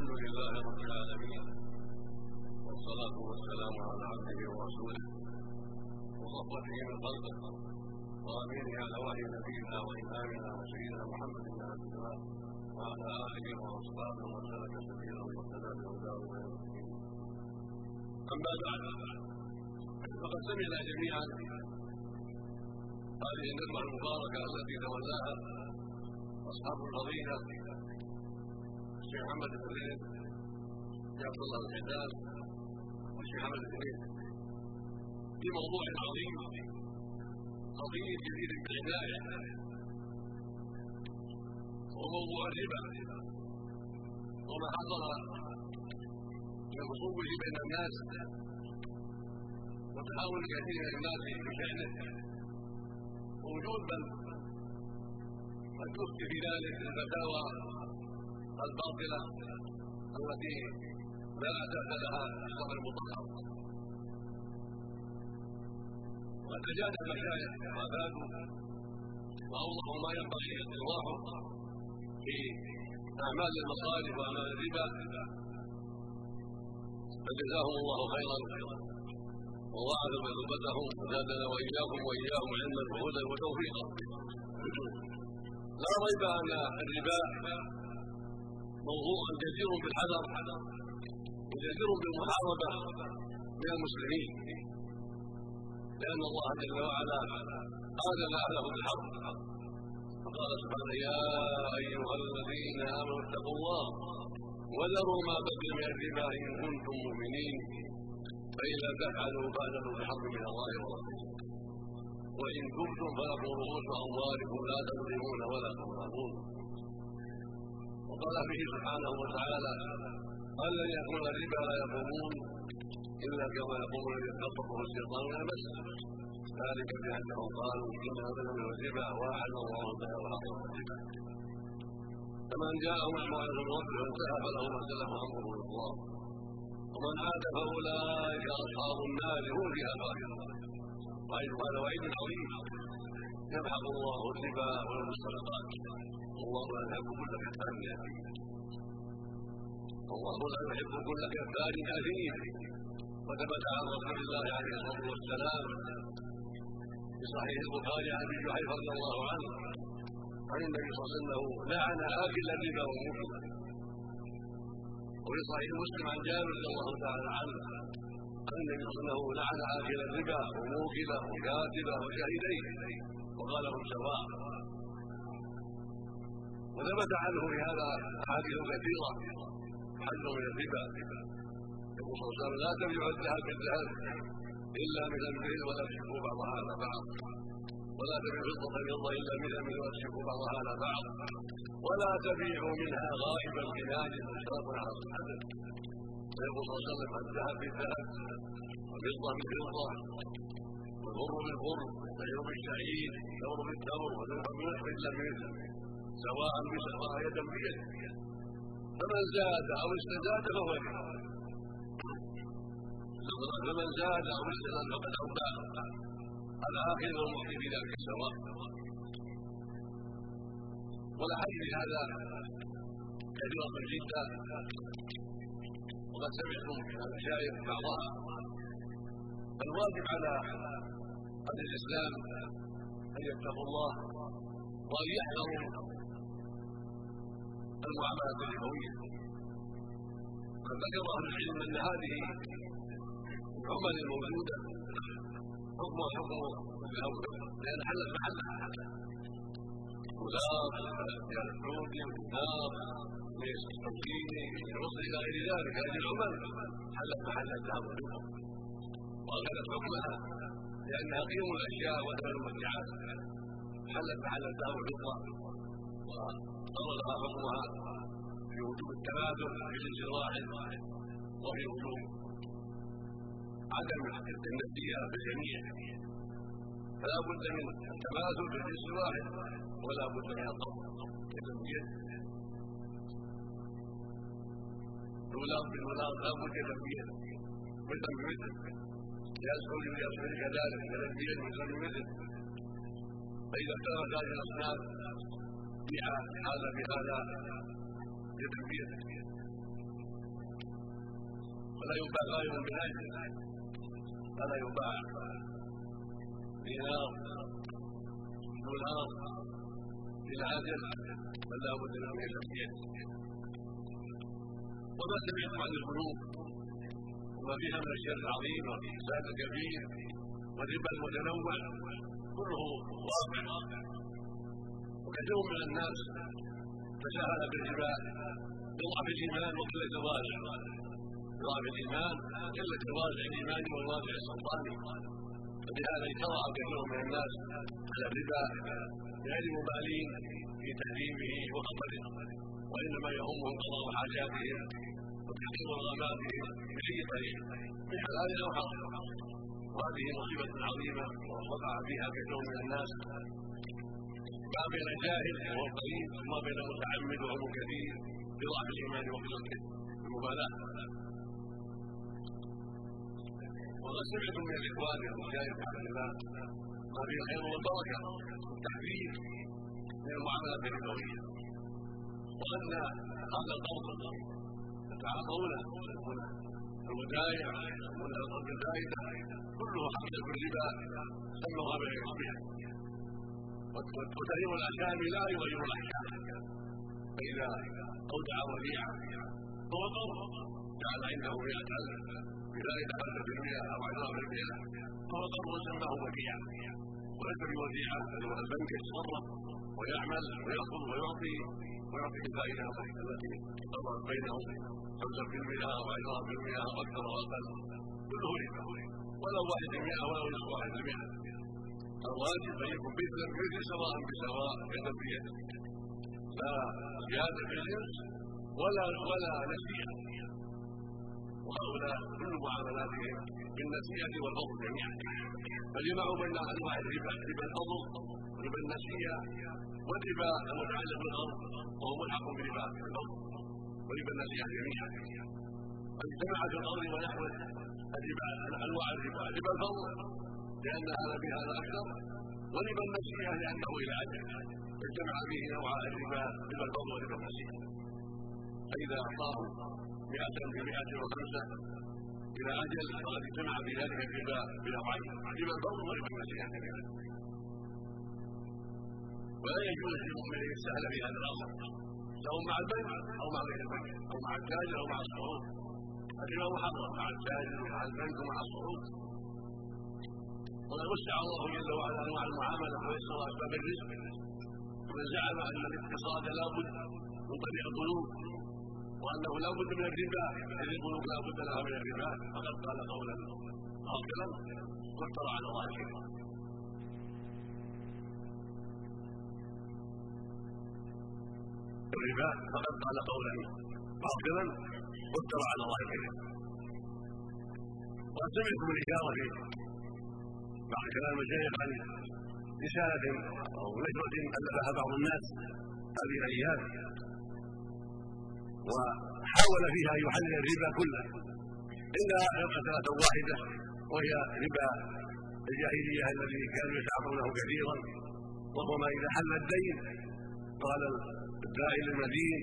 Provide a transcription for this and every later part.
الحمد لله رب العالمين والصلاة والسلام على عبده ورسوله. وصفوته من خلقه وامينه على وحي نبينا وإمامنا وسيدنا محمد بن عبد الله وعلى آله وأصحابه ومن سلك سبيله واهتدى بهداه إلى يوم الدين. أما بعد فقد سمعنا جميعا هذه النعمه المباركة التي تولاها أصحاب الفضيلة الشيخ محمد زيد الشيخ عبد الله الحداد والشيخ محمد بن في موضوع عظيم قضية جديد بالعناية وموضوع الربا. وما حصل من خصومه بين الناس وتحاول كثير من الناس بشأنه ووجود من قد يفتي في ذلك الفتاوى الباطلة التي لا أساس لها في الشرع المطهر وقد المشايخ وأفادوا وأوضحوا ما ينبغي إيضاحه في أعمال المصالح وأعمال الربا. فجزاهم الله خيرا. وضاعف مثوبتهم وزادنا وإياكم وإياهم علما وهدى وتوفيقا. لا ريب أن الربا موضوع جدير بالحذر وجدير بالمحاربه من المسلمين. لأن الله جل وعلا اذن اهله بالحق فقال سبحانه يا أيها الذين آمنوا اتقوا الله وذروا ما بقي من الربا إن كنتم مؤمنين. فان لم تفعلوا فاذنوا بحق من الله ورسوله. وإن كنتم فلكم رؤوس اموالكم لا تظلمون ولا تظلمون. وقال فيه سبحانه وتعالى الذين يأكلون الربا لا يقومون إلا كما يقوم الذي يتخطفه الشيطان من المس ذلك بأنهم قالوا إنما بدل من الربا وأحل الله البيع وحرم الربا فمن جاءه موعظة من ربه وانتهى فله ما سلف أمره إلى الله. ومن عاد فأولئك أصحاب النار هم فيها خالدون. وعيد هذا وعيد عظيم يمحق الله الربا ويربي الصدقات والله لا يحب كل كفار والله لا يحب كل كفار اثيم وثبت عن رسول الله عليه الصلاة والسلام في صحيح البخاري عن أبي جحيفه رضي الله عنه عن النبي صلى الله عليه وسلم لعن اكل الربا وموكله وفي صحيح مسلم عن جابر رضي الله تعالى عنه عن النبي صلى الله عليه وسلم لعن اكل الربا وموكله وكاتبه وشهيديه وقال هم سواء وثبت عنه في هذا احاديث كثيره حل من الربا يقول صلى الله عليه وسلم لا تبيع الذهب بالذهب إلا من المثل ولا تشركوا بعضها على بعض. ولا تبيع فضة بالفضة إلا من المثل ولا تشركوا بعضها على بعض. ولا تبيعوا منها غائبا بناجس اشراف على الحدث ويقول صلى الله عليه وسلم الذهب بالذهب والفضة بالفضة والبر بالبر والشعير بالشعير والتمر بالتمر والذهب بمثل الا بمثل سواء بسواء يدا بيد فمن زاد أو استزاد فهو فمن زاد أو استزاد فقد اوفى الآخر والمعطي في ذلك سواء والاحاديث هذا كثيره جدا وقد سمعتم المشايخ بعضها. الواجب على أهل الإسلام أن يتقوا الله وأن يحذروا المعاملات الربويه قد ذكر أهل العلم ان هذه العمل الموجوده حكمها حكم الأول لأن حلت محلها غلاف يرحون نار ليس التمكين العصر إلى غير ذلك هذه العمل حلت محل الذهب والفضه واخذت حكمها لانها قيم الاشياء وثمن حلت محل الذهب والفضه وطردها حكمها في وجوب التبادل في واحد وفي وجوب عدم النسيئه بالجميع فلا بد من التماثل في الواحد ولا بد من الضبط. كتنبيه الغلام بالغلام لا بد كتنبيه مثل بمثل يسعد بيسعد كذلك كتنبيه مثل بمثل فإذا اختلفت هذه الأصناف بيع هذا بهذا يتنبيه فلا يباع غائب بالاجل فلا يباع دينار دولار بالعدل بل لا بد له من التسليم وما سمعت عن البنوك وما فيها من الشر العظيم والفساد الكبير والربا المتنوع كله واقع وكثير من الناس تساهل بالربا بضعف الايمان وقله الواجع بضعف الايمان قله الواجع الايماني والواجع السلطاني. فبهذا اجترأ كثير من الناس على الربا غير مبالين في تحريمه وخطره وإنما يهمهم قضاء حاجاتهم وتحقيق رغباتهم بأي طريق. من حلال أو حرام وهذه مصيبة عظيمة وقع فيها كثير من الناس ما بين جاهل وهو قليل وما بين متعمد وهو كثير بضعف الإيمان وقله المبالاه وقد سمعت من الإخوان المشايخ الحمد لله ما فيه الخير والبركة والتحذير من المعاملات الربويه وان هذا القرض يتعاطونه الودائع يسمون القرض الزائده كله حقيقه الربا سموها بغير وتغيير الأحكام لا يغير الأحكام. فإذا اودع وديعة هو قرض جعل عنده مئة ألف بذلك خمسة في المئة أو عشرة في المئة. فهو قرض سماه وديعة. وليس بوديعة بل هو البنك يتصرف ويعمل ويأخذ ويعطي ويعطي بالفائدة التي قررت بينهم. خمسة في المئة أو عشرة في المئة أو أكثر أو أقل كله ربا ولو واحد في المئة ولو نصف واحد في المئة الواجب أن يكون مثلا مثل سواء بسواء يدا لا زياده في الجنس ولا ولا نسيئة. وهؤلاء كل معاملاتهم بالنسيئة والفضل جميعا. فجمعوا بين أنواع الربا ربا الفضل وربا النسيئة والربا المتعلق بالأرض وهو ملحق بربا الفضل وربا النسيئة جميعا. اجتمع في الأرض ونحوه الربا أنواع الربا ربا الفضل لأن هذا بهذا أكثر وربا النسيئه لأنه إلى أجل اجتمع به نوع الربا ربا الفضل وربا النسيئه فإذا أعطاه مئة بمئة وخمسة إلى أجل فقد اجتمع في ذلك الربا بنوعين ربا الفضل وربا النسيئة كذلك ولا يجوز للمؤمن إن يستهل في هذا الاصل سواء مع البنك أو مع غير البنك أو مع التاجر أو مع الصعود. الربا محرم مع التاجر ومع البنك ومع الصعود. وقد وسع الله جل وعلا انواع المعامله ويسر اسباب الرزق ومن زعم أن الاقتصاد لا بد من طريق البنوك وأنه لا بد من الربا اذ البنوك لا بد لها من الربا فقد قال قولا باطلا وافترى على الله الكذب الربا فقد قال قولا باطلا وافترى على الله الكذب وقد سمعت بالاشاره في بعض كلام المشايخ عن رساله أو نشره الفها بعض الناس هذه الأيام وحاول فيها ان يحلل الربا كله إلا مساله واحدة وهي ربا الجاهليه الذي كانوا يتعاطونه كثيرا وهو ما إذا حل الدين قال الداعي للمدين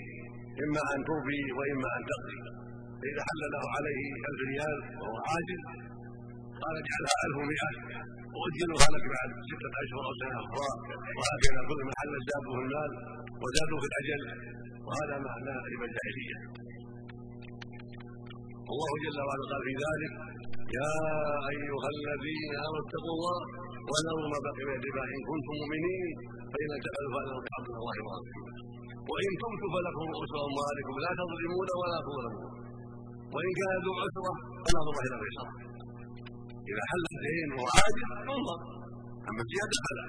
اما ان تربي واما ان تقضي فاذا حل له عليه الف ريال وهو عاجز قال اجعلها الف مئة؟ واجلها لك بعد ستة اشهر أو سنة أخرى. وهكذا كل ما حل زادوا في المال وزادوا في الاجل وهذا معنى ربا الجاهلية الله جل وعلا قال في ذلك يا أيها الذين آمنوا اتقوا الله وذروا ما بقي من الربا إن كنتم مؤمنين فإن تفعلوا فانه تعظ الله ورسوله. وإن تبتم فلكم رؤوس اموالكم لا تظلمون ولا تظلمون. وإن كان ذو عسرة فنظر إلى اليسار اذا حل الدين وهو عاجز ينظر. أما الزياده فلا.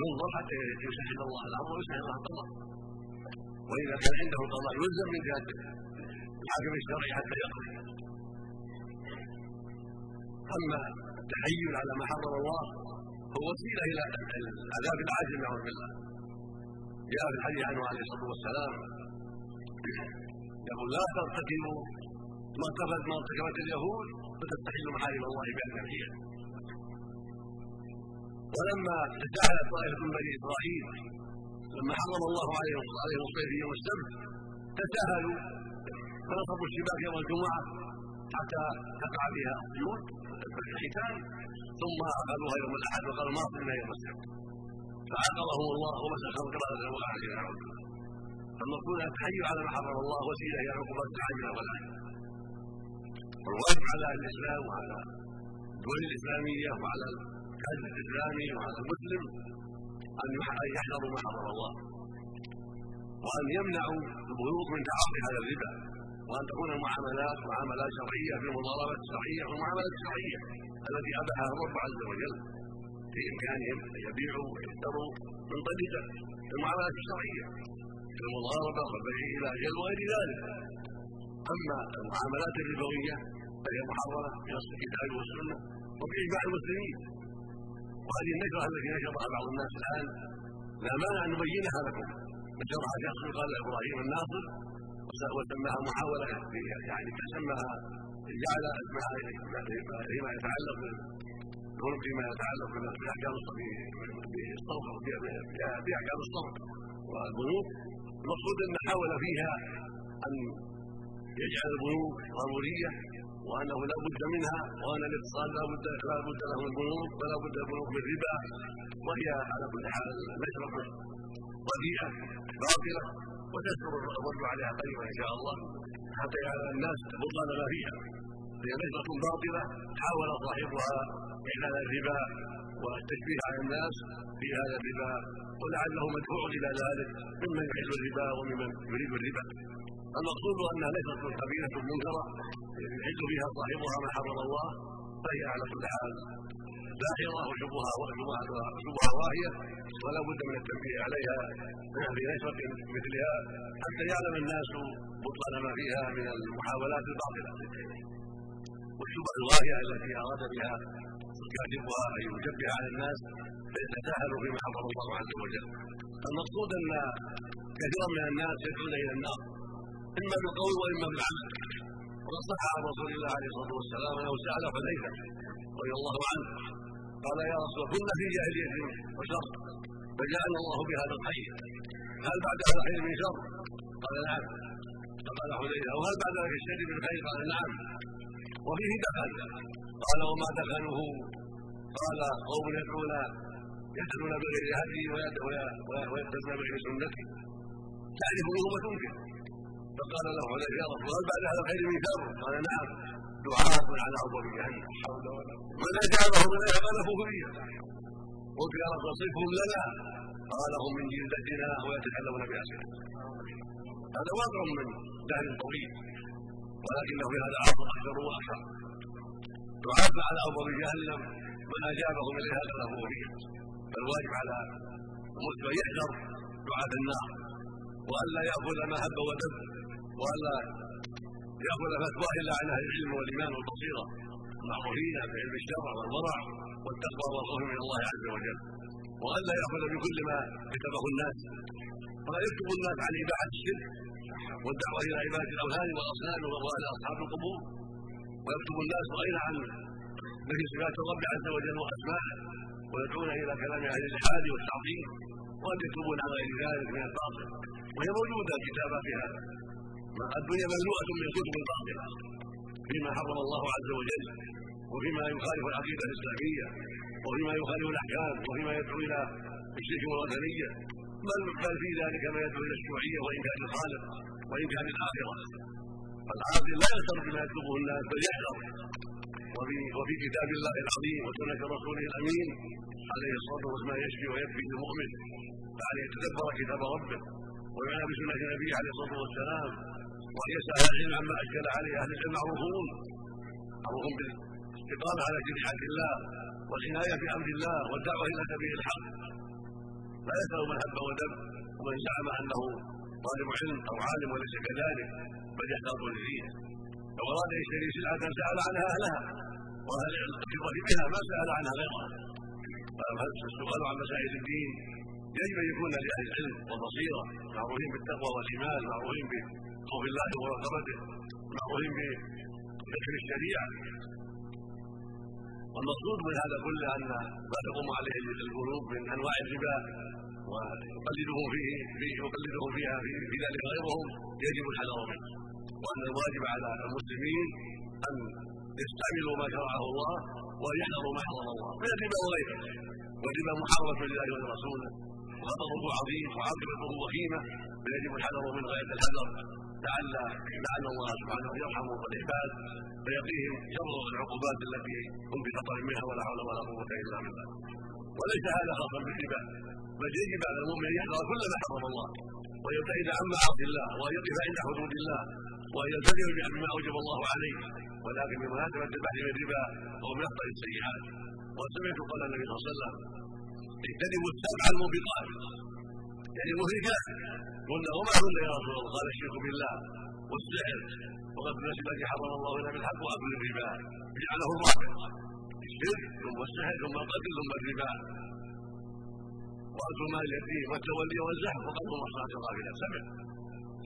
ينظر حتى يسهل الله الأمر ويسهل الله القضاء. وإذا كان عنده قضاء يلزم من جهه الحاكم الشرعي حتى يقضي. أما التحيل على ما حرم الله هو وسيلة إلى العذاب العاجل نعوذ بالله. جاء في الحديث عنه عليه الصلاة والسلام. يقول لا ترتكبوا ما ارتكبت ما ارتكبت اليهود فتستحل محارم الله بأنفسها ولما تساهلت طائفة من بني إسرائيل لما حرم الله عليهم عليهم الصيف يوم السبت تساهلوا فنصبوا الشباك يوم الجمعة حتى تقع فيها السجود الختان ثم اخذوها يوم الأحد وقالوا ما صلنا يوم السبت. فعاقبهم الله ومسخهم قراءه وقع فالمقصود أن التحيي على ما حرم الله وسيلة إلى عقوبات العاجله والاجله والواجب على الاسلام وعلى الدول الاسلاميه وعلى الحج الاسلامي وعلى المسلم أن يحذروا ما حرم الله. وأن يمنعوا البيوت من تعاطي هذا الربا. وأن تكون المعاملات معاملات شرعية في المضاربه الشرعيه والمعاملات الشرعية التي اباحها الرب عز وجل في إمكانهم أن يبيعوا ويشتروا من طريق المعاملات الشرعية في المضاربة والبيع إلى أجل وغير ذلك. أما المعاملات الربوية فهي محرمة في نص الكتاب والسنة وباجماع المسلمين. وهذه النشره التي نشرها بعض الناس الآن لا مانع أن نبينها لكم. نشرها شخص قال إبراهيم الناصر وسماها محاولة يعني سماها جعل فيما يتعلق بالغلب فيما يتعلق باحكام بالصرف باحكام الصرف والبنوك. المقصود أن حاول فيها أن يجعل البنوك ضروريه وأنه لا بد منها وأن الاقتصاد لا بد لا بد له من البنوك ولا بد البنوك من الربا وهي على كل حال مشربه رديئه باطلة وتذكر الرد عليها قريبا إن شاء الله حتى يعلم الناس بطلان ما فيها. هي نشرة باطلة حاول صاحبها إعلان الربا والتشبيه على الناس في هذا الربا ولعله مدفوع إلى ذلك ممن يحل الربا وممن يريد الربا. المقصود انها ليست قبيله منكره يحل فيها صاحبها ما حرم الله فهي على كل حال داحره وشبهها وشبهها واهية ولا بد من التنبيه عليها في نشره مثلها حتى يعلم الناس بطلان ما فيها من المحاولات الباطلة. والشبه الواهية التي أراد بها كاتبها أن يشبه على الناس فيتساهلوا فيما حرم الله عز وجل. المقصود أن كثيرا من الناس يدعون إلى النار اما بالقول واما بالعمل وقد صح عن رسول الله عليه الصلاة والسلام أنه سال حذيفه رضي الله عنه. قال يا رسول كنا في جاهليه وشر. فجعلنا الله بهذا الخير هل بعد هذا الخير من شر؟ قال نعم. فقال حذيفة وهل بعد ذلك الشر من خير؟ قال نعم. وفيه دخل. قال وما دخله؟ قال قوم يدعون يدعون بغير هدي ويتبعون بغير سنتي. تعرف منهم وتنكر فقال له عليه يا رسول هل بعد هذا الخير شر؟ قال نعم. دعاة على ابواب جهنم من اجابه اليها قذفوه فيها قلت يا رسول صفهم لنا. قال هم من جلدتنا ويتكلمون بأسئلة. هذا واقع من دهر طويل ولكنه في هذا العصر أكثر وأكثر. دعاة على ابواب جهنم من اجابهم اليها قذفوه فيها فالواجب على المسلم يحذر دعاة النار. والا ياخذ ما هب ودب. وألا يأخذ فتوى الا عن أهل العلم والإيمان والبصيرة. المعروفين بعلم الشرع والورع والتقوى والخوف من الله عز وجل. وألا يأخذ بكل ما كتبه الناس. فلا يكتب الناس عن إباحة الشرك والدعوة إلى عبادة الأوثان والأصنام والى أصحاب القبور. ويكتب الناس غير عن نفي صفات الرب عز وجل واسمائه ويدعون إلى كلام أهل الالحاد والتعظيم. وان يكتبون عن غير ذلك من الباطل. وهي موجودة هذا. الدنيا مملوءه من الكتب الباطله فيما حرم الله عز وجل وفيما يخالف العقيدة الإسلامية وفيما يخالف الأحكام وفيما يدعو إلى الشرك والوثنية. بل بل في ذلك ما يدعو إلى الشيوعية وإنكار الخالق وإنكار الآخرة. فالعاقل لا يسر بما يكتبه الناس بل يحذر. وفي وفي كتاب الله العظيم وسنة رسوله الأمين عليه الصلاة والسلام يشفي ويكفي للمؤمن فعليه يتدبر كتاب ربه ويعنى بسنه نبيه عليه الصلاة والسلام. وان يسال العلم عما اشكل عليه أهل العلم معروفون معروفون بالاستقامة على شريعه الله والعناية بأمر الله والدعوة إلى سبيل الحق. لا يسأل من هب ودب ومن زعم أنه طالب علم أو عالم وليس كذلك بل يحتاط لدينه لو أراد أن يشتري سلعه سأل عنها اهلها وأهل الخبره بها ما سأل عنها غيرها فالسؤال عن مسائل الدين. يجب ان يكون لأهل العلم والبصيرة معروفين بالتقوى والإيمان معروفين بخوف الله ومراقبته معروفين بذكر الشريعة. والمقصود من هذا كله أن ما تقوم عليه القلوب من أنواع الربا ويقلدهم فيه يقلدهم فيها في, ذلك غيرهم يجب الحذر منه. وأن الواجب على المسلمين أن يستعملوا ما شرعه الله وان يحذروا ما حرم الله. من الربا وغيره. والربا محرمه لله ولرسوله. وخطره عظيم وعاقبته وخيمة. فيجب الحذر من غايه الحذر لعل لعل الله سبحانه يرحم العباد فيقيهم شر العقوبات التي هم في خطر منها ولا حول ولا قوة إلا بالله. وليس هذا خاصا بالربا بل يجب على المؤمن ان يحذر كل ما حرم الله ويبتعد عن معاصي الله وأن يقف عند حدود الله وأن يلتزم بما أوجب الله عليه. ولكن بمناسبه البحث من الربا هو من اخطر السيئات. وسمعت قول النبي صلى الله عليه وسلم اجتنبوا السبع الموبقات. يعني مهلكات قلنا وما هن يا رسول الله؟ قال الشرك بالله والسحر. وقد الناس التي حرم الله الا بالحق وأكل الربا. جعله الرابع الشرك ثم السحر ثم القتل ثم الربا. وأكل مال اليتيم والتولي والزحف. وقتل المحصنات الغافله سبع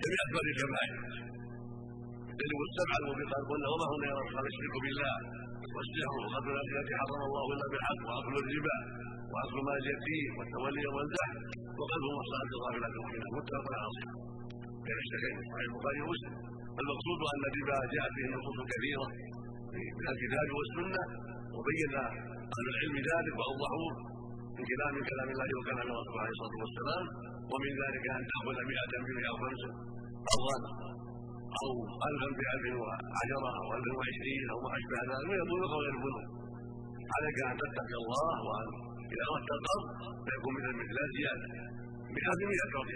جميع اكبر الكبائر اجتنبوا السبع الموبقات قلنا وما هن يا رسول الله الشرك بالله والسحر. الناس التي حرم الله الا بالحق وأكل الربا. وأكل مال اليتيم والتولي والزحف. وقلب المحصنات الغافلات المؤمنات متفق صحه بين الشيخين صحيح البخاري ومسلم. المقصود أن الربا جاءت به نصوص كثيره من الكتاب والسنة وبين أهل العلم ذلك وأوضحوه من كلام كلام الله وكلام رسوله عليه الصلاة والسلام ومن ذلك أن تأخذ مئة بمئة أو خمسة قرضا أو الفا بألف وعشرة أو الفا وعشرين أو ما أشبه ذلك البنوك وغير البنوك عليك أن تتقي الله وأن إذا أردت القرض فيكون مثل مثل لا زيادة. مئة بمئة قرض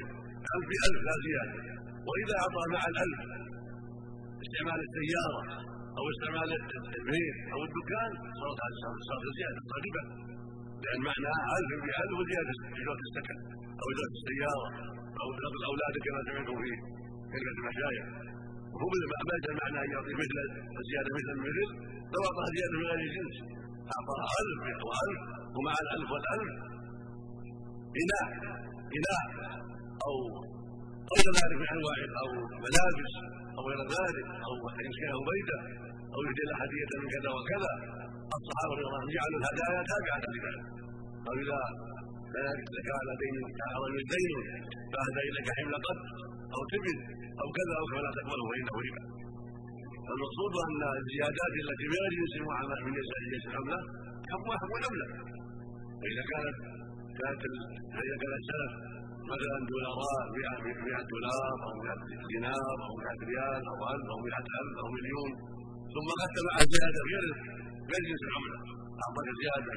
ألف بألف لا زيادة. وإذا أعطى مع الألف استعمال السيارة أو استعمال البيت أو الدكان صارت صارت زيادة ربا. لأن معناها ألف بألف وزياده اجره السكن أو اجره السيارة أو اجره الأولاد كما سمعتم في كلمة المشايخ. وهو ما معنى ان يعطي مثل الزياده مثل المثل لو أعطاها زيادة من غير جنس اعطاها الف وألف ومع الالف والالف اناء اناء أو غير ذلك من أنواع أو ملابس أو غير ذلك أو يسكنه بيته أو يهدي له هديه من كذا وكذا. الصحابة رضي الله عنهم جعلوا الهدايا تابعة لذلك. أو إذا لك على دين من دين فاهدى إليك حمل قد أو تبن أو كذا أو كذا لا تقبله فإنه ربا. المقصود أن الزيادات التي من غير جنس من جنس العمله حكمها حكم العمله فإذا كانت كانت فاذا كان السلف مثلا دولارات 100 دولار أو 100 دينار أو 100 ريال أو 1000 أو 100000 أو مليون ثم اخذت مع الزيادة غير غير جنس العمله اعطاك زياده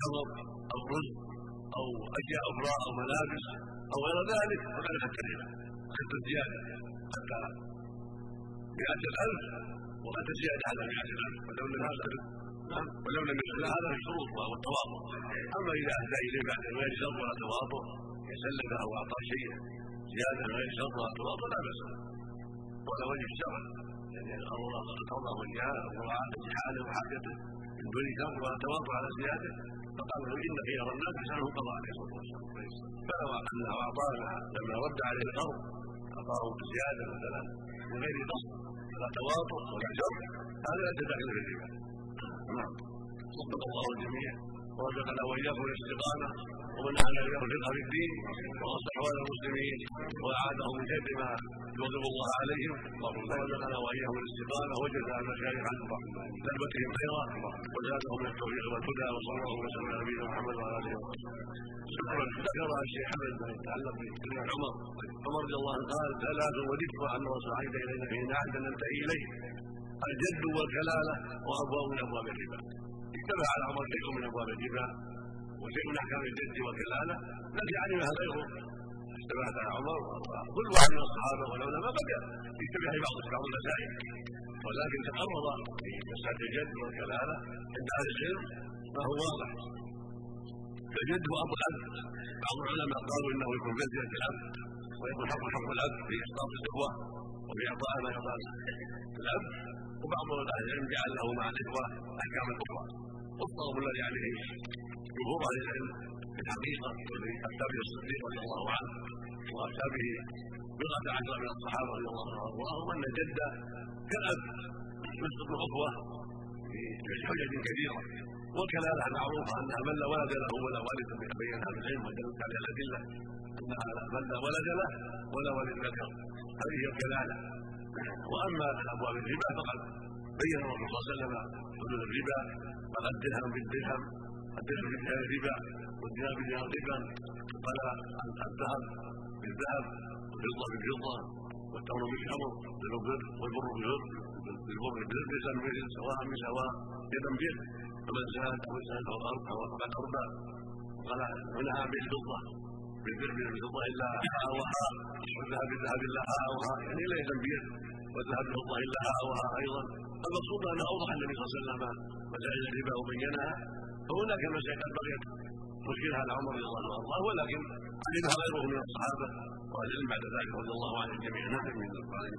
تمر أو رز أو اشياء أخرى أو ملابس أو غير ذلك فقد اخذت الربا اخذت الزيادة حتى مئة الألف وقد زيادة على مئة الألف ولو لم نعم ولو لم يكن هذا في الشروط وهو التواطؤ أما إذا أهدى إليه بعد غير شرط ولا تواطؤ يسلفه أو أعطاه شيئا زيادة من غير شرط ولا تواطؤ لا بأس ولا وجه الشرع يعني القضاء والجهاد ومراعاة حاله وحاجته من دون شرط ولا تواطؤ على زيادته فقال له إن خيار الناس أحسنهم قضاء عليه الصلاة والسلام فلو أنه أعطانا لما رد عليه القرض أعطاه بزيادة مثلا من غير قصد ولا تواطؤ ولا جر هذا لا تدخل في الربا نعم. صدق الله الجميع ورزقنا وإياكم الاستقامة. الفقه في الدين واصلح أحوال المسلمين وأعاده من شر ما يغضب الله عليهم ورزقنا وإياهم الاستقامه وجزا المشايخ عن ثبتهم خيرا وزادهم من التوفيق والهدى وصلى الله وسلم على نبينا محمد وعلى آله وصحبه ذكر الشيخ حمد ما يتعلق بكلمه عمر. عمر رضي الله عنه قال ثلاث وذكر أن عهد إلينا فيهن عهدا ننتهي إليه. الجد والكلالة وأبواب من أبواب الربا. اجتمع على عمر شيء من أبواب الربا. وشيء من احكام الجد والكلاله التي علمها غيره اجتمعت على عمر كل واحد من الصحابة بقى يجتمع في بعض بعض المسائل ولكن تقرر في مساله الجد والكلاله عند أهل العلم ما هو واضح. فالجد هو أمر الاب بعض العلماء قالوا إنه يكون بمنزله الاب ويكون حق حق الاب في إسقاط الإخوة وفي اعطاء ما يعطى الاب وبعض أهل العلم جعل له مع الاخوه احكاما أخرى والصواب الذي عليه جمهور أهل العلم في الحقيقة والذي افتى به الصديق رضي الله عنه وافتى به بضعه عشر من الصحابه رضي الله عنهم وارضاهم أن الجد كالاب الاخوه في حجج كثيره والكلاله معروفه انها من لا ولد له ولا والد بين أهل العلم ودلت على الأدلة انها من لا ولد له ولا والد ذكر هذه الكلاله وأما أبواب الربا فقد بين الرسول صلى الله عليه وسلم حدود الربا فقد درهم بالدرهم الدرهم بدرهم الربا والدينار بدينار الربا قال الذهب بالذهب والفضه بالفضه والتمر بالتمر بالبر والبر بالبر بالبر بالبر ليس سواء بسواء يدا بيد فمن زاد أو زاد أو أربع أو أربع أربع قال ونهى بالفضه بالبر بالفضه الا هاوها والذهب بالذهب الا هاوها يعني ليس بيد والذهب بالفضه الا هاوها أيضا المقصود أن أوضح النبي صلى الله عليه وسلم مسائل الربا وبينها فهناك مسائل قد بقيت مشكلها على عمر رضي الله عنه ولكن علمها غيره من الصحابة وأهل بعد ذلك رضي الله عنهم جميعا نعم من القائل